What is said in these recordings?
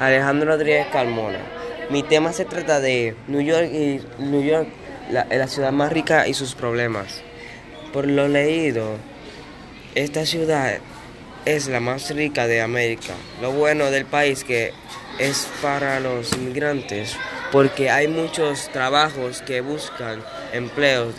Alejandro Rodríguez Carmona. Mi tema se trata de New York y New York, la, la ciudad más rica y sus problemas. Por lo leído, esta ciudad es la más rica de América. Lo bueno del país que es para los inmigrantes porque hay muchos trabajos que buscan empleos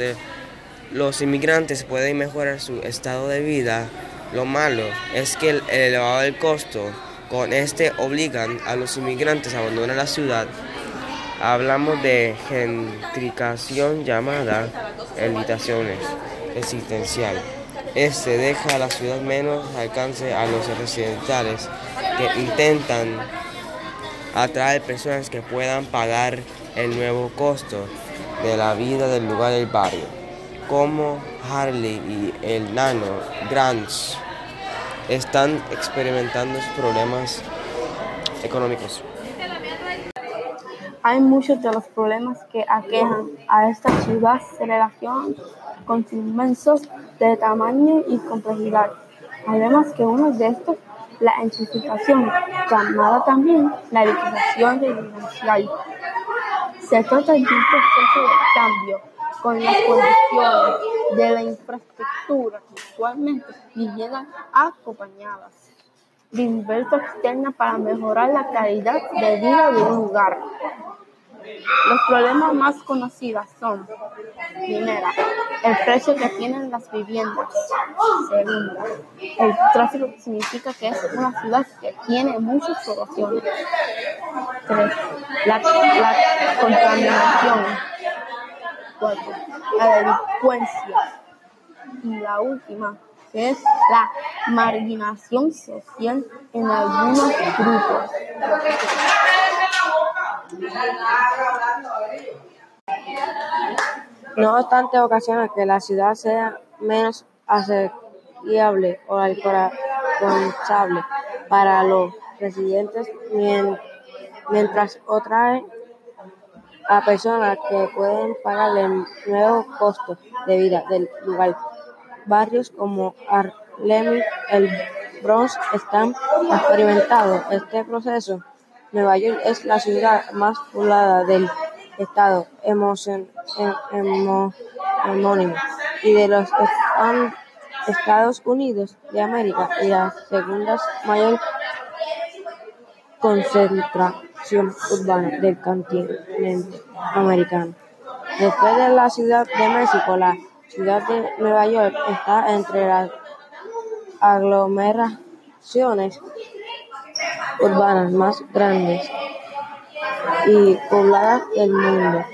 los inmigrantes pueden mejorar su estado de vida. Lo malo es que el, elevado del costo con este obligan a los inmigrantes a abandonar la ciudad. Hablamos de gentrificación llamada habitaciones existencial. Este deja a la ciudad menos alcance a los residentales que intentan atraer personas que puedan pagar el nuevo costo de la vida del lugar del barrio, como Harley y el Nano Grange están experimentando problemas económicos. Hay muchos de los problemas que aquejan a esta ciudad se relacionan con inmensos de tamaño y complejidad. Además que uno de estos, la gentrificación, llamada también la edificación residencial. Se trata de un proceso de cambio con las condiciones de la infraestructura que usualmente vienen acompañadas de inversión externa para mejorar la calidad de vida de un lugar. Los problemas más conocidos son, primera, el precio que tienen las viviendas. Segunda, el tráfico que significa que es una ciudad que tiene muchas poblaciones. Tres, la, la contaminación. Cuatro, la delincuencia. Y la última, es la marginación social en algunos grupos. No obstante, ocasiona que la ciudad sea menos asequible o alcanzable para los residentes, mientras atrae a personas que pueden pagar el nuevo costo de vida del lugar. Barrios como Harlem el Bronx están experimentando este proceso. Nueva York es la ciudad más poblada del estado homónimo y de los Estados Unidos de América y la segunda mayor concentración urbana del continente americano. Después de la Ciudad de México, la ciudad de Nueva York está entre las aglomeraciones urbanas más grandes y pobladas del mundo.